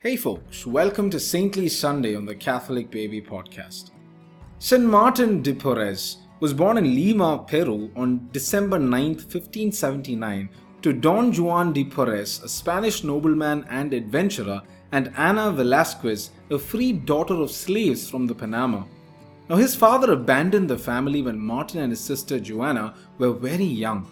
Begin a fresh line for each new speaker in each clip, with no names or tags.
Hey folks, welcome to Saintly Sunday on the Catholic Baby Podcast. St. Martin de Porres was born in Lima, Peru on December 9, 1579 to Don Juan de Porres, a Spanish nobleman and adventurer, and Ana Velasquez, a free daughter of slaves from the Panama. Now his father abandoned the family when Martin and his sister Joanna were very young.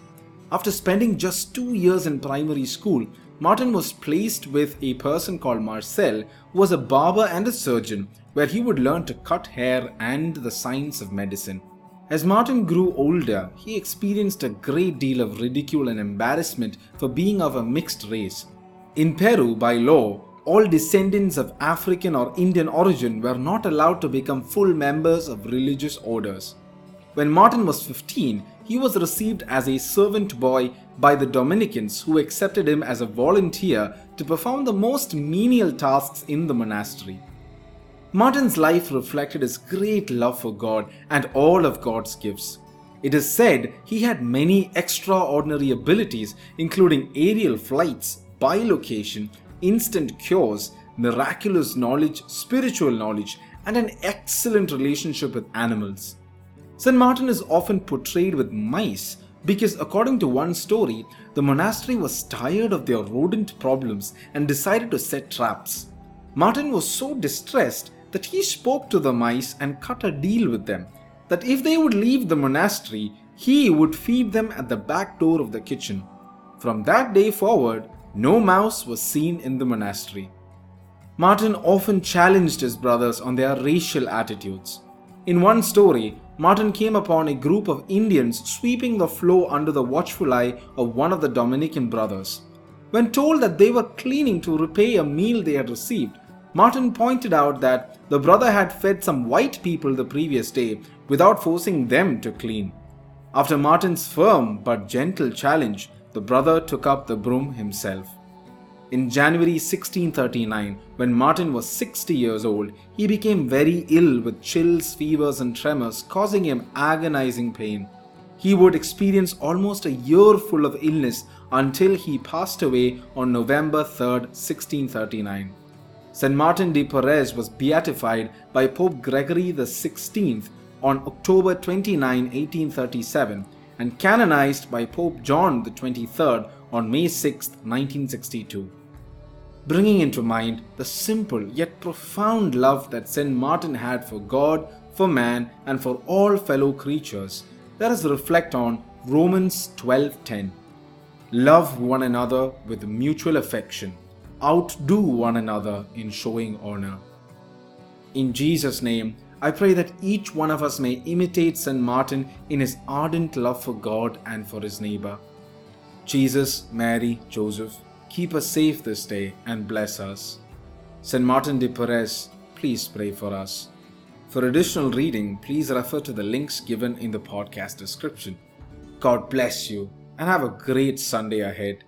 After spending just two years in primary school, Martin was placed with a person called Marcel, who was a barber and a surgeon, where he would learn to cut hair and the science of medicine. As Martin grew older, he experienced a great deal of ridicule and embarrassment for being of a mixed race. In Peru, by law, all descendants of African or Indian origin were not allowed to become full members of religious orders. When Martin was 15, he was received as a servant boy by the Dominicans who accepted him as a volunteer to perform the most menial tasks in the monastery. Martin's life reflected his great love for God and all of God's gifts. It is said he had many extraordinary abilities, including aerial flights, bilocation, instant cures, miraculous knowledge, spiritual knowledge, and an excellent relationship with animals. St. Martin is often portrayed with mice because, according to one story, the monastery was tired of their rodent problems and decided to set traps. Martin was so distressed that he spoke to the mice and cut a deal with them that if they would leave the monastery, he would feed them at the back door of the kitchen. From that day forward, no mouse was seen in the monastery. Martin often challenged his brothers on their racial attitudes. In one story, Martin came upon a group of Indians sweeping the floor under the watchful eye of one of the Dominican brothers. When told that they were cleaning to repay a meal they had received, Martin pointed out that the brother had fed some white people the previous day without forcing them to clean. After Martin's firm but gentle challenge, the brother took up the broom himself. In January 1639, when Martin was 60 years old, he became very ill with chills, fevers, and tremors, causing him agonizing pain. He would experience almost a year full of illness until he passed away on November 3, 1639. St. Martin de Porres was beatified by Pope Gregory XVI on October 29, 1837, and canonized by Pope John XXIII on May 6, 1962 bringing into mind the simple yet profound love that St. Martin had for God, for man, and for all fellow creatures. Let us reflect on Romans 12:10. Love one another with mutual affection. Outdo one another in showing honor. In Jesus' name, I pray that each one of us may imitate St. Martin in his ardent love for God and for his neighbor. Jesus, Mary, Joseph, keep us safe this day and bless us. St. Martin de Porres, please pray for us. For additional reading, please refer to the links given in the podcast description. God bless you and have a great Sunday ahead.